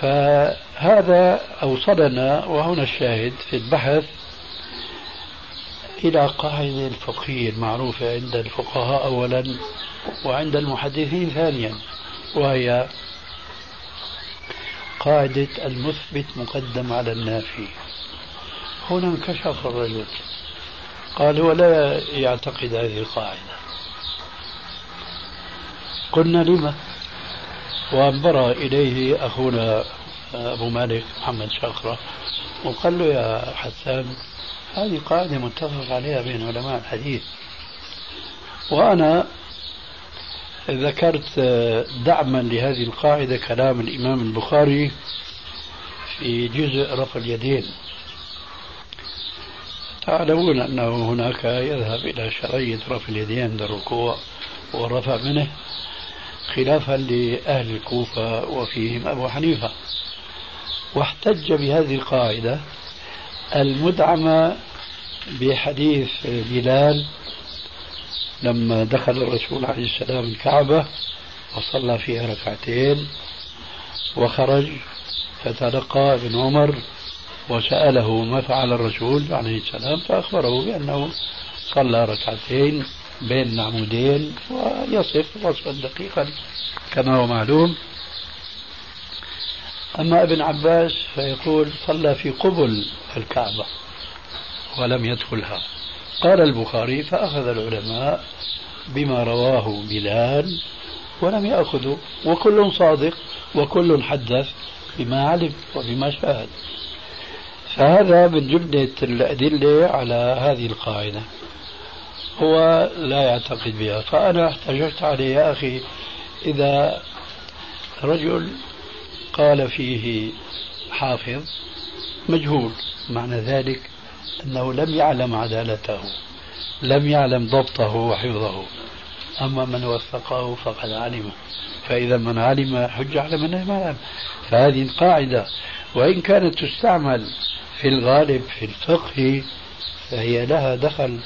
فهذا أوصلنا وهنا الشاهد في البحث إلى قاعدة الفقهية المعروفة عند الفقهاء أولا وعند المحدثين ثانيا وهي قاعدة المثبت مقدم على النافي. هنا انكشف الرجل. قال ولا يعتقد هذه القاعدة. قلنا لما؟ وانبرى إليه أخونا أبو مالك محمد شاقرة وقال له يا حسان هذه قاعدة متفق عليها بين علماء الحديث. وأنا ذكرت دعما لهذه القاعدة كلام الإمام البخاري في جزء رفع اليدين. تعلمون أنه هناك يذهب إلى شرعية رفع اليدين عند الركوع والرفع منه خلافا لأهل الكوفة وفيهم أبو حنيفة. واحتج بهذه القاعدة المدعمة بحديث بلال لما دخل الرسول عليه السلام الكعبة وصلى فيها ركعتين وخرج فتلقى ابن عمر وسأله ما فعل الرسول عليه السلام فأخبره بأنه صلى ركعتين بين العمودين ويصف وصفا دقيقا كما هو معلوم. أما ابن عباس فيقول صلى في قبل الكعبة ولم يدخلها. قال البخاري فأخذ العلماء بما رواه بلال ولم يأخذوا وكل صادق وكل حدث بما علم وبما شاهد. فهذا من جملة الأدلة على هذه القاعدة. هو لا يعتقد بها. فأنا احتججت عليه يا أخي إذا رجل قال فيه حافظ مجهول معنى ذلك أنه لم يعلم عدالته لم يعلم ضبطه وحفظه. أما من وثقه فقد علمه. فإذا من علم حج على من لم فهذه القاعدة وإن كانت تستعمل في الغالب في الفقه فهي لها دخل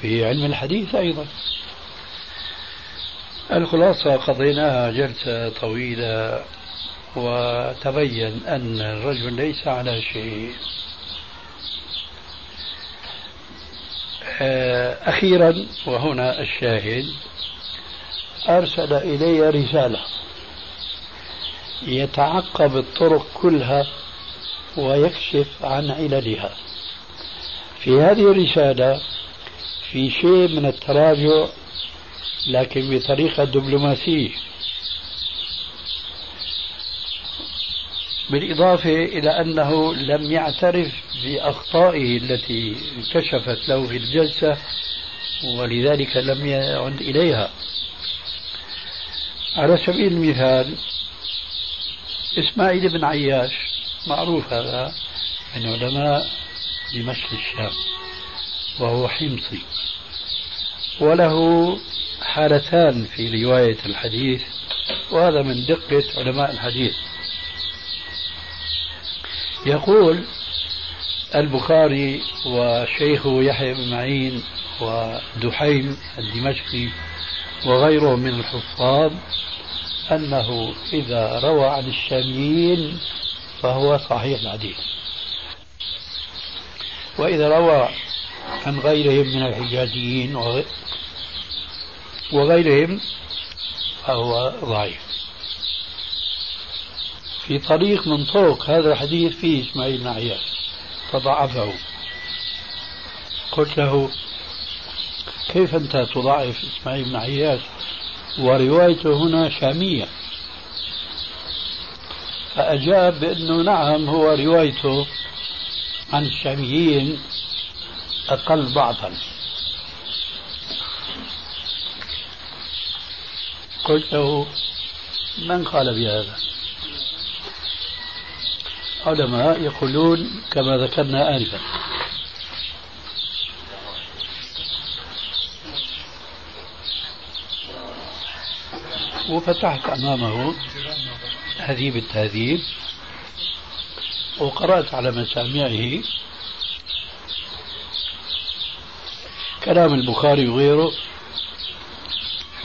في علم الحديث أيضا. الخلاصة قضيناها جلسة طويلة وتبين أن الرجل ليس على شيء. أخيرا وهنا الشاهد أرسل إلي رسالة يتعقب الطرق كلها ويكشف عن عللها. في هذه الرسالة في شيء من التراجع لكن بطريقة دبلوماسية. بالإضافة إلى أنه لم يعترف بأخطائه التي كشفت له في الجلسة ولذلك لم يعد إليها. على سبيل المثال إسماعيل بن عياش معروف هذا من علماء دمشق الشام وهو حمصي. وله حالتان في رواية الحديث وهذا من دقة علماء الحديث. يقول البخاري وشيخه يحيى بن معين ودحيم الدمشقي وغيرهم من الحفاظ أنه إذا روى عن الشاميين فهو صحيح الحديث. وإذا روى عن غيرهم من الحجازيين وغيرهم فهو ضعيف. في طريق من طرق هذا الحديث فيه إسماعيل بن عياش فضعفه. قلت له كيف أنت تضعف إسماعيل بن عياش؟ وروايته هنا شامية. فأجاب بأنه نعم هو روايته عن الشاميين أقل ضعفا. قلت له من قال بهذا؟ علماء يقولون كما ذكرنا آنفا. وفتحت أمامه تهذيب التهذيب وقرأت على مسامعه كلام البخاري وغيره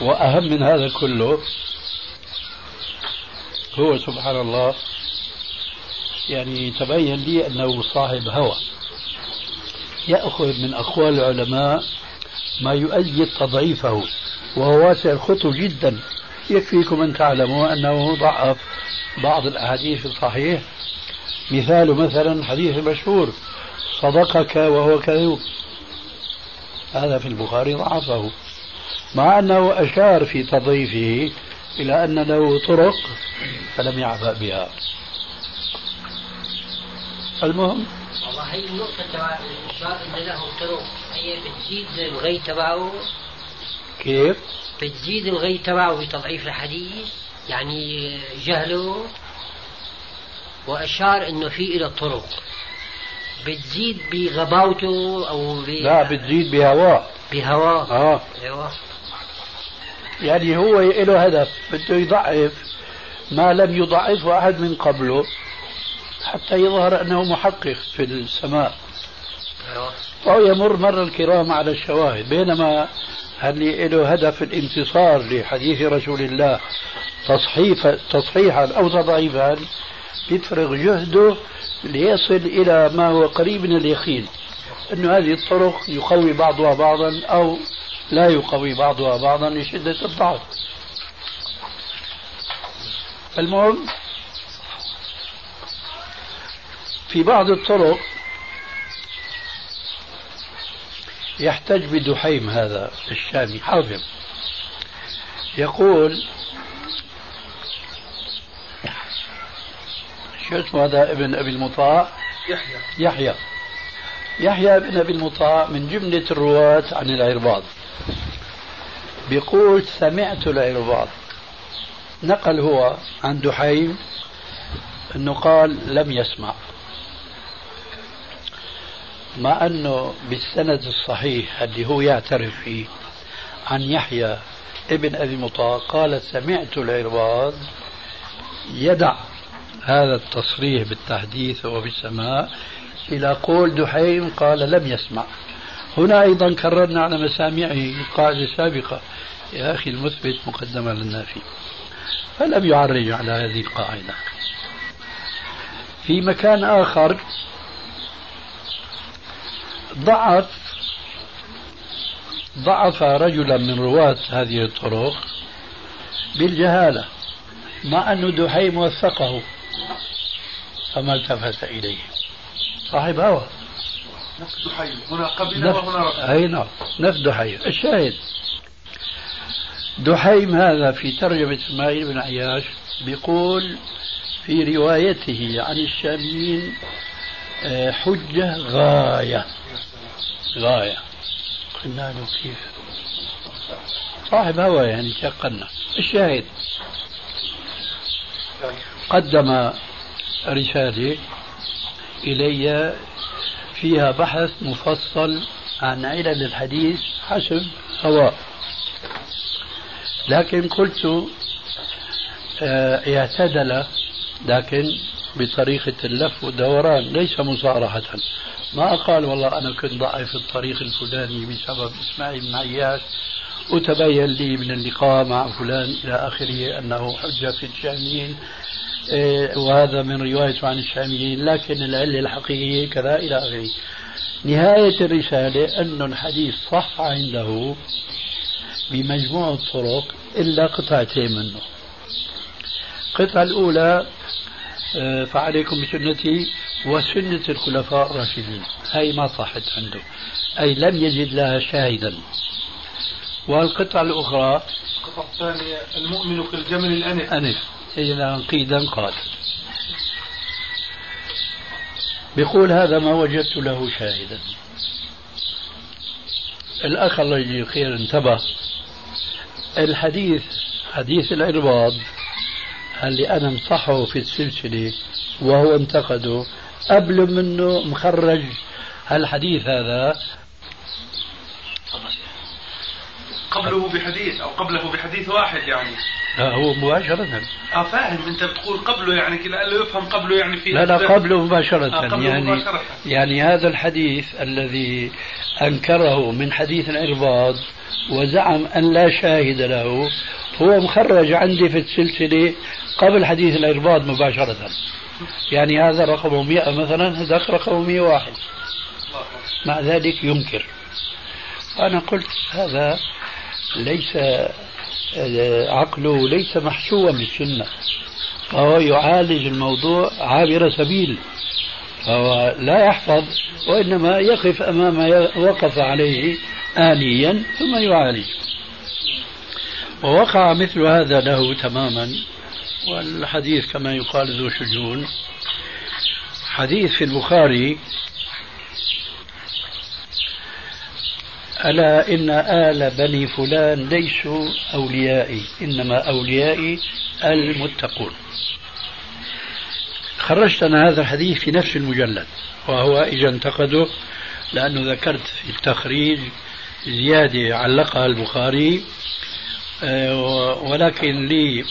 وأهم من هذا كله هو سبحان الله يعني تبين لي أنه صاحب هوى يأخذ من أقوال العلماء ما يؤيد تضعيفه وهو واسع الخطو جدا يكفيكم أن تعلموا أنه ضعف بعض الأحاديث الصحيح. مثال مثلا حديث مشهور صدقك وهو كذوب. هذا في البخاري ضعفه. مع أنه أشار في تضعيفه إلى أن له طرق فلم يعبأ بها. المهم. والله هي النقطة تبع الإشارة أن له طرق. هي بتزيد الغي تبعه. كيف؟ بتزيد الغي تبعه في تضعيف الحديث. يعني جهله وأشار أنه في إلى طرق بتزيد بغباوته أو ب... لا بتزيد بهواه بهواه آه. أيوه. يعني هو له هدف بده يضعف. ما لم يضعفه أحد من قبله حتى يظهر أنه محقق في السماء. أيوه. فهو يمر مر الكرام على الشواهد بينما هل له هدف الانتصار لحديث رسول الله تصحيف تصحيحا أو تضعيفا يفرغ جهده ليصل إلى ما هو قريب من اليقين؟ أن هذه الطرق يقوي بعضها بعضا أو لا يقوي بعضها بعضا لشدة الضعف. المهم في بعض الطرق يحتج بدحيم هذا الشامي حافظ يقول شو اسمه هذا ابن أبي المطاع؟ يحيى. يحيى. يحيى بن أبي المطاع من جملة الرواة عن العرباض. بيقول سمعت العرباض. نقل هو عن دحيم إنه قال لم يسمع. مع أنه بالسند الصحيح اللي هو يعترف فيه عن يحيى ابن أبي مطاع قال سمعت العرباض يدع هذا التصريح بالتحديث وبالسماء إلى قول دحيم قال لم يسمع. هنا أيضا كررنا على مسامعه القاعدة السابقة يا أخي المثبت مقدمة للنافي فلم يعرج على هذه القاعدة. في مكان آخر ضعف ضعف رجلا من رواة هذه الطرق بالجهالة مع أن دحيم وثقه فما التفت إليه. صاحب هوى. نفس دحيم هنا قبل وهنا رفض أي نعم نفس دحيم. الشاهد. دحيم هذا في ترجمة إسماعيل بن عياش بيقول في روايته عن الشاميين آه، حجة غاية. غاية. قلنا له كيف؟ صاحب هوى يعني شقنا. الشاهد. قدم رسالة إلي فيها بحث مفصل عن علل الحديث حسب هواء لكن قلت آه، اعتدل لكن بطريقة اللف والدوران ليس مصارحة. ما قال والله أنا كنت ضعيف الطريق الفلاني بسبب إسماعيل بن وتبين لي من اللقاء مع فلان إلى آخره أنه حجة في الشاميين. إيه، وهذا من روايته عن الشاميين لكن العلة الحقيقية كذا إلى آخره. نهاية الرسالة أن الحديث صح عنده بمجموع الطرق إلا قطعتين منه. القطعة الأولى آه، فعليكم بسنتي وسنة الخلفاء الراشدين. هي ما صحت عنده. أي لم يجد لها شاهدا. والقطعة الأخرى. القطعة الثانية المؤمن كالجمل الأنف. أنف. إذا قيدا قال بيقول هذا ما وجدت له شاهدا. الأخ الله يجزيه خير انتبه. الحديث حديث العرباض. اللي أنا مصحه في السلسلة وهو انتقده قبل منه مخرج. هالحديث هذا قبله بحديث أو قبله بحديث واحد يعني. لا هو مباشرة. آه فاهم. أنت بتقول قبله يعني لأنه يفهم قبله يعني في لا لا قبله مباشرة. آه قبله يعني مباشرة. يعني هذا الحديث الذي أنكره من حديث العرباض وزعم أن لا شاهد له هو مخرج عندي في السلسلة قبل حديث العرباض مباشرة. يعني هذا رقمه 100 مثلا هذاك رقمه 101 مع ذلك ينكر. أنا قلت هذا ليس عقله ليس محشوا بالسنة فهو يعالج الموضوع عابر سبيل. فهو لا يحفظ وإنما يقف أمام ما وقف عليه آنيا ثم يعالج. ووقع مثل هذا له تماما. والحديث كما يقال ذو شجون. حديث في البخاري ألا إن آل بني فلان ليسوا أوليائي إنما أوليائي المتقون. خرجت أنا هذا الحديث في نفس المجلد وهو إذا انتقده لأنه ذكرت في التخريج زيادة علقها البخاري ولكن لي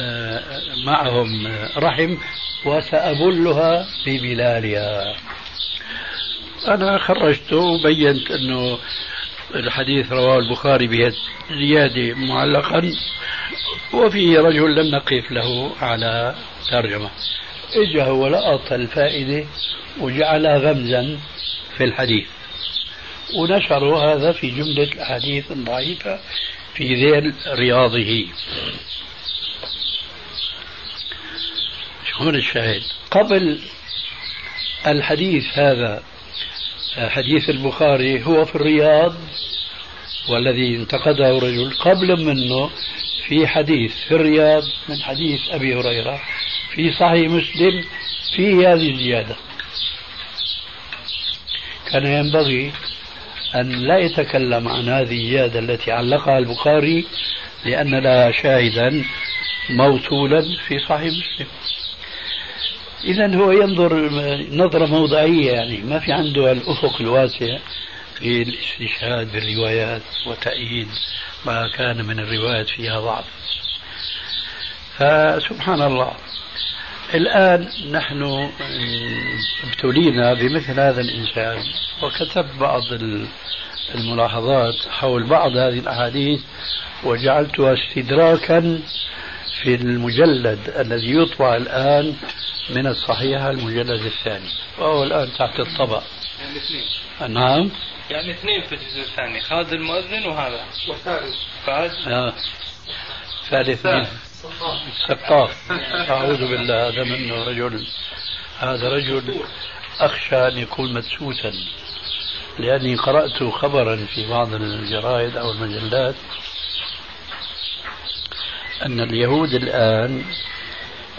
آه، معهم رحم وسأبلها ببلالها أنا خرجته وبينت أنه الحديث رواه البخاري بزيادة معلقا وفيه رجل لم نقف له على ترجمة. اجى هو لقط الفائدة وجعلها غمزا في الحديث. ونشروا هذا في جملة الأحاديث الضعيفة في ذيل رياضه. شو الشاهد قبل الحديث هذا حديث البخاري هو في الرياض والذي انتقده رجل. قبل منه في حديث في الرياض من حديث أبي هريرة في صحيح مسلم فيه هذه الزيادة. كان ينبغي أن لا يتكلم عن هذه الزيادة التي علقها البخاري لأن لها شاهدا موصولا في صحيح مسلم. إذا هو ينظر نظرة موضعية يعني ما في عنده الأفق الواسع في الاستشهاد بالروايات وتأييد ما كان من الروايات فيها ضعف. فسبحان الله. الآن نحن ابتلينا بمثل هذا الإنسان وكتبت بعض الملاحظات حول بعض هذه الأحاديث وجعلتها استدراكا في المجلد الذي يطبع الآن من الصحيحة المجلد الثاني وهو الآن تحت الطبع. يعني اثنين. نعم. يعني اثنين في الجزء الثاني خالد المؤذن وهذا. وثالث فهد؟ آه. ثالث. من سقاف أعوذ بالله هذا منه رجل هذا رجل أخشى أن يكون مدسوسا لأني قرأت خبرا في بعض الجرائد أو المجلات أن اليهود الآن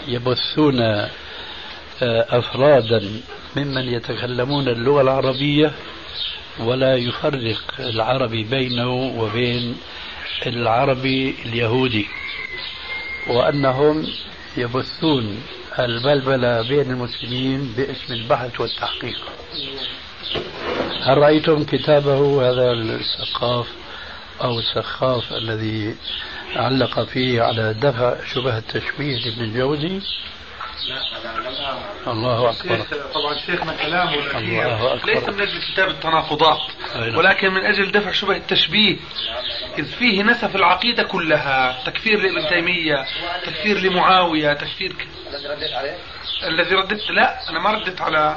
يبثون آه، أفرادا ممن يتكلمون اللغة العربية ولا يفرق العربي بينه وبين العربي اليهودي. وأنهم يبثون البلبلة بين المسلمين باسم البحث والتحقيق. هل رأيتم كتابه هذا السقاف أو السخاف الذي علق فيه على دفع شبه التشبيه لابن الجوزي؟ الله أكبر. طبعا شيخنا كلامه الله أكبر. ليس من أجل كتاب التناقضات. ولكن من أجل دفع شبه التشبيه. إذ فيه نسف العقيدة كلها. تكفير لابن تيمية تكفير لمعاوية تكفير ك... الذي رددت؟ لا أنا ما رددت على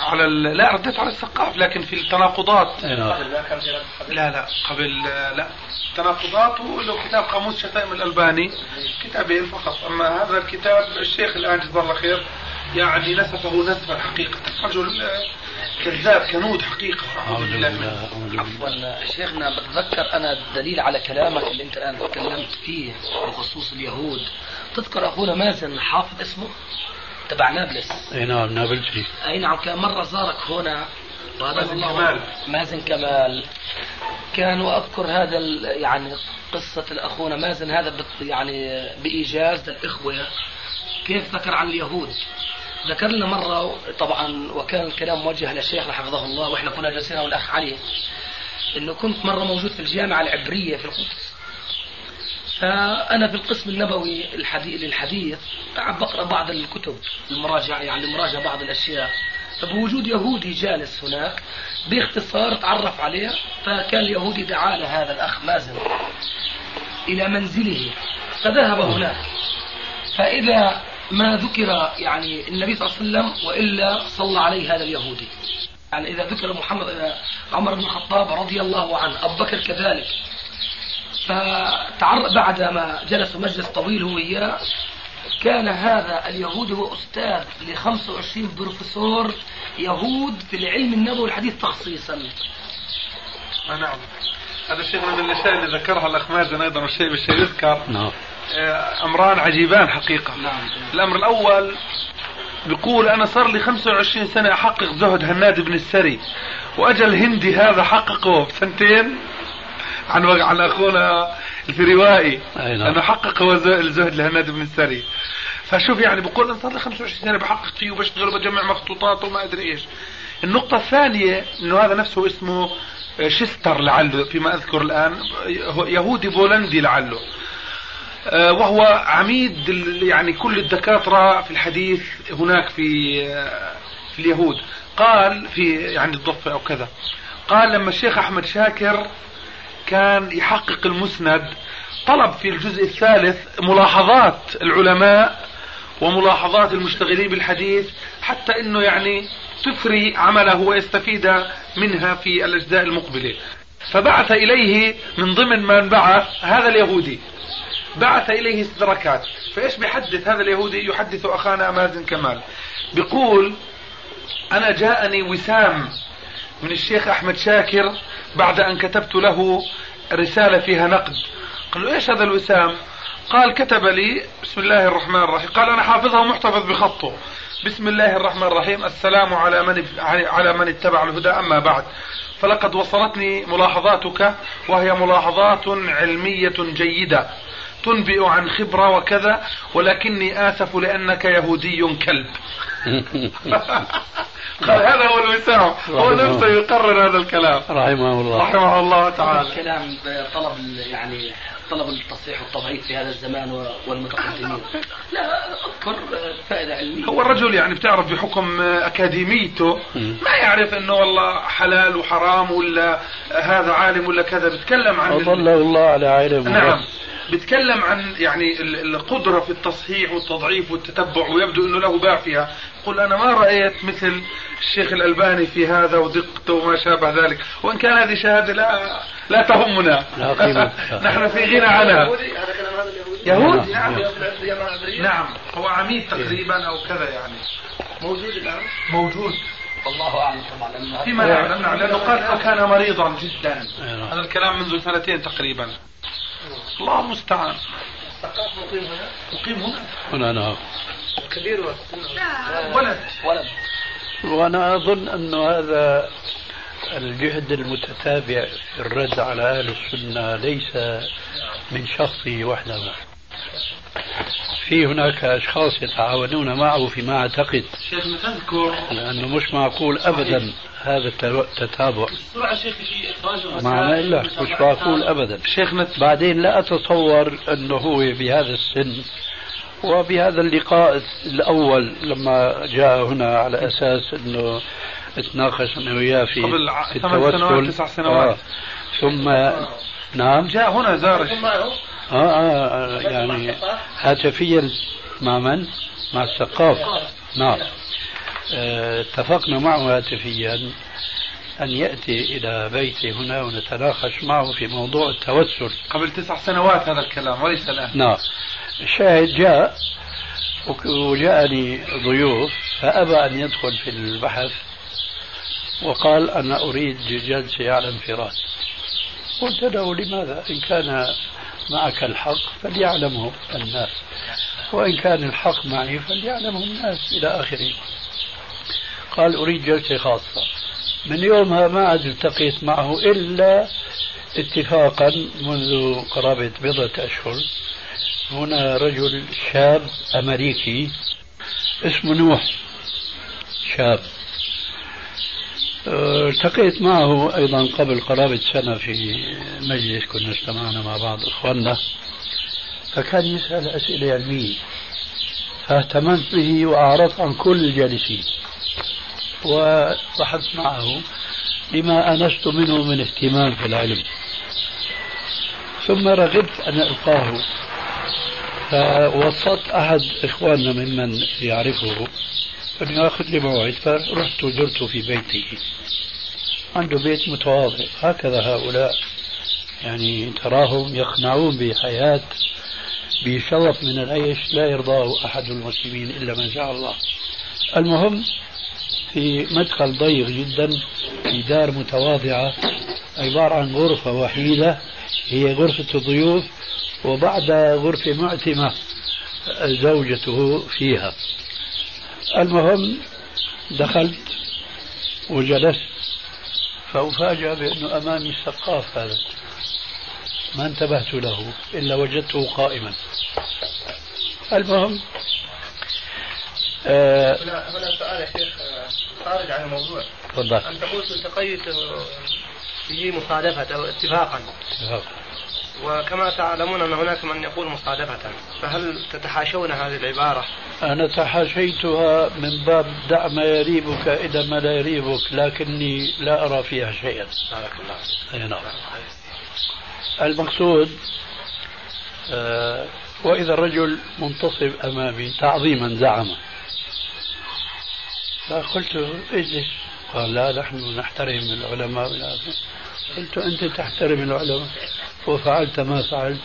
على ال... لا رددت على السقاف لكن في التناقضات. نعم. لا لا قبل لا. تناقضات له كتاب قاموس شتائم الألباني. كتابين فقط. أما هذا الكتاب الشيخ الآن جزاه الله خير. يعني نسفه نسفا حقيقة. رجل كذاب كنود حقيقة. أعوذ بالله عفوا شيخنا بتذكر أنا الدليل على كلامك اللي أنت الآن تكلمت فيه بخصوص اليهود. تذكر أخونا مازن حافظ اسمه؟ تبع نابلس. أي نعم نابلسي أي نعم كان مرة زارك هنا؟ مازن الله كمال. مازن كمال. كان واذكر هذا ال- يعني قصة الأخونا مازن هذا يعني بإيجاز للإخوة. كيف ذكر عن اليهود؟ ذكر لنا مرة طبعا وكان الكلام موجه لشيخنا حفظه الله وإحنا كنا جالسين والاخ علي إنه كنت مرة موجود في الجامعة العبرية في القدس. فأنا في القسم النبوي الحديث للحديث بقرأ بعض الكتب المراجعة يعني مراجعة بعض الأشياء. فبوجود يهودي جالس هناك باختصار تعرف عليه فكان اليهودي دعا لهذا الأخ مازن إلى منزله فذهب هناك. فإذا ما ذكر يعني النبي صلى الله عليه وسلم وإلا صلى عليه هذا اليهودي. يعني إذا ذكر محمد عمر بن الخطاب رضي الله عنه أبو بكر كذلك. فتعر بعد ما جلسوا مجلس طويل هو وياه كان هذا اليهودي هو أستاذ ل 25 بروفيسور يهود في العلم النبوي والحديث تخصيصا. نعم هذا الشيء من الأشياء اللي ذكرها الأخ مازن أيضا والشيء بالشيء يذكر. نعم. أمران عجيبان حقيقة. نعم. الأمر الأول بيقول أنا صار لي 25 سنة أحقق زهد هناد بن السري وأجل هندي هذا حققه بسنتين. عن عن أخونا الفروائي أي نعم. أنه حقق هو الزهد لهناد بن السري. فشوف يعني بقول أنا صار لي 25 سنة بحقق فيه وبشتغل وبجمع مخطوطات وما أدري إيش. النقطة الثانية إنه هذا نفسه اسمه شستر لعله فيما أذكر الآن هو يهودي بولندي لعله. آه، وهو عميد يعني كل الدكاترة في الحديث هناك في آه، في اليهود. قال في يعني الضفة أو كذا. قال لما الشيخ أحمد شاكر كان يحقق المسند طلب في الجزء الثالث ملاحظات العلماء وملاحظات المشتغلين بالحديث حتى إنه يعني تفري عمله ويستفيد منها في الأجزاء المقبلة. فبعث إليه من ضمن من بعث هذا اليهودي. بعث إليه استدراكات فإيش بيحدث؟ هذا اليهودي يحدث أخانا مازن كمال. بيقول أنا جاءني وسام من الشيخ أحمد شاكر بعد أن كتبت له رسالة فيها نقد. قال له إيش هذا الوسام؟ قال كتب لي بسم الله الرحمن الرحيم. قال أنا حافظها ومحتفظ بخطه. بسم الله الرحمن الرحيم. السلام على من على من اتبع الهدى أما بعد. فلقد وصلتني ملاحظاتك وهي ملاحظات علمية جيدة. تنبئ عن خبرة وكذا ولكني آسف لأنك يهودي كلب. *laughs* قال هذا هو الوسام هو نفسه يقرر هذا الكلام. رحمه الله. رحمه الله تعالى. الكلام طلب يعني طلب التصحيح والتضعيف في هذا الزمان والمتقدمين. لا أذكر فائدة علمية. هو الرجل يعني بتعرف بحكم أكاديميته ما يعرف إنه والله حلال وحرام ولا هذا عالم ولا كذا بيتكلم عن أضله الله على علم نعم. بيتكلم عن يعني القدرة في التصحيح والتضعيف والتتبع ويبدو إنه له باع فيها. يقول أنا ما رأيت مثل الشيخ الألباني في هذا ودقته وما شابه ذلك. وإن كان هذه شهادة لا لا تهمنا. لا قيمة. *laughs* نحن في غنى عنها. هذا كلام هذا اليهودي؟ يهودي؟ نعم. نعم. نعم. هو عميد تقريبا أو كذا يعني. موجود الآن؟ موجود. والله أعلم طبعا فيما نعلم نعم لأنه قال فكان مريضا جدا. نعم. هذا الكلام منذ سنتين تقريبا. الله المستعان الثقاف مقيم هنا؟ مقيم هنا؟ هنا نعم كبير ولد. ولد. وأنا أظن أن هذا الجهد المتتابع في الرد على أهل السنة ليس من شخصه وحده. في هناك أشخاص يتعاونون معه فيما أعتقد. شيخنا تذكر لأنه مش معقول أبدا هذا التتابع. بسرعة شيخي في معنى إلا مش معقول أبدا. شيخنا بعدين لا أتصور أنه هو بهذا السن وبهذا اللقاء الأول لما جاء هنا على أساس أنه اتناقش أنا وياه في قبل ثمان سنوات، التوسل. تسع سنوات. آه. ثم نعم. جاء هنا زار آه, آه يعني هاتفيا مع من؟ مع الثقاف نعم. آه، اتفقنا معه هاتفيا أن يأتي إلى بيتي هنا ونتناقش معه في موضوع التوسل. قبل تسع سنوات هذا الكلام وليس الآن. نعم. الشاهد جاء وجاءني ضيوف فأبى أن يدخل في البحث وقال أنا أريد جلسة على انفراد قلت له لماذا؟ إن كان معك الحق فليعلمه الناس. وإن كان الحق معي فليعلمه الناس إلى آخره. قال أريد جلسة خاصة. من يومها ما عاد التقيت معه إلا اتفاقا منذ قرابة بضعة أشهر. هنا رجل شاب أمريكي اسمه نوح. شاب. التقيت معه أيضا قبل قرابة سنة في مجلس كنا اجتمعنا مع بعض إخواننا. فكان يسأل أسئلة علمية. فاهتممت به وأعرضت عن كل الجالسين وبحثت معه لما أنست منه من اهتمام في العلم. ثم رغبت أن ألقاه. فوسطت أحد إخواننا ممن يعرفه. أن يأخذ لي موعد فرحت وزرته في بيته عنده بيت متواضع. هكذا هؤلاء يعني تراهم يقنعون بحياة بشرف من العيش لا يرضاه أحد المسلمين إلا من شاء الله. المهم في مدخل ضيق جدا في دار متواضعة عبارة عن غرفة وحيدة. هي غرفة الضيوف وبعد غرفة معتمة زوجته فيها. المهم دخلت وجلست. فأفاجأ بأنه أمامي السقاف هذا. ما انتبهت له إلا وجدته قائما. المهم آه هنا هنا سؤال يا شيخ. خارج عن الموضوع. تفضل. أنت قلت التقيت به مصادفة أو اتفاقا. وكما تعلمون أن هناك من يقول مصادفة فهل تتحاشون هذه العبارة؟ أنا تحاشيتها من باب دع ما يريبك إذا ما لا يريبك لكني لا أرى فيها شيئا. بارك الله نعم. المقصود آه وإذا الرجل منتصب أمامي تعظيما زعم فقلت اجلس. قال لا نحن نحترم العلماء. آخره. قلت أنت تحترم العلماء وفعلت ما فعلت.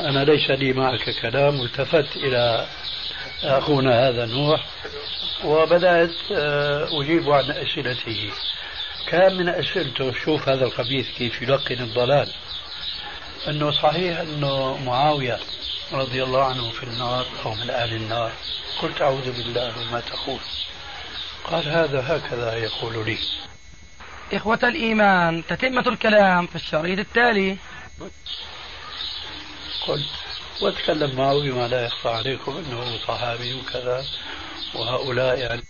أنا ليس لي معك كلام والتفت إلى أخونا هذا نوح وبدأت آه، أجيب عن أسئلته. كان من أسئلته شوف هذا الخبيث كيف يلقن الضلال. أنه صحيح أنه معاوية رضي الله عنه في النار أو من أهل النار. قلت أعوذ بالله ما تقول. قال هذا هكذا يقول لي. إخوة الإيمان تتمة الكلام في الشريط التالي. قلت وتكلم معه بما لا يخفى عليكم أنه صحابي وكذا وهؤلاء يعني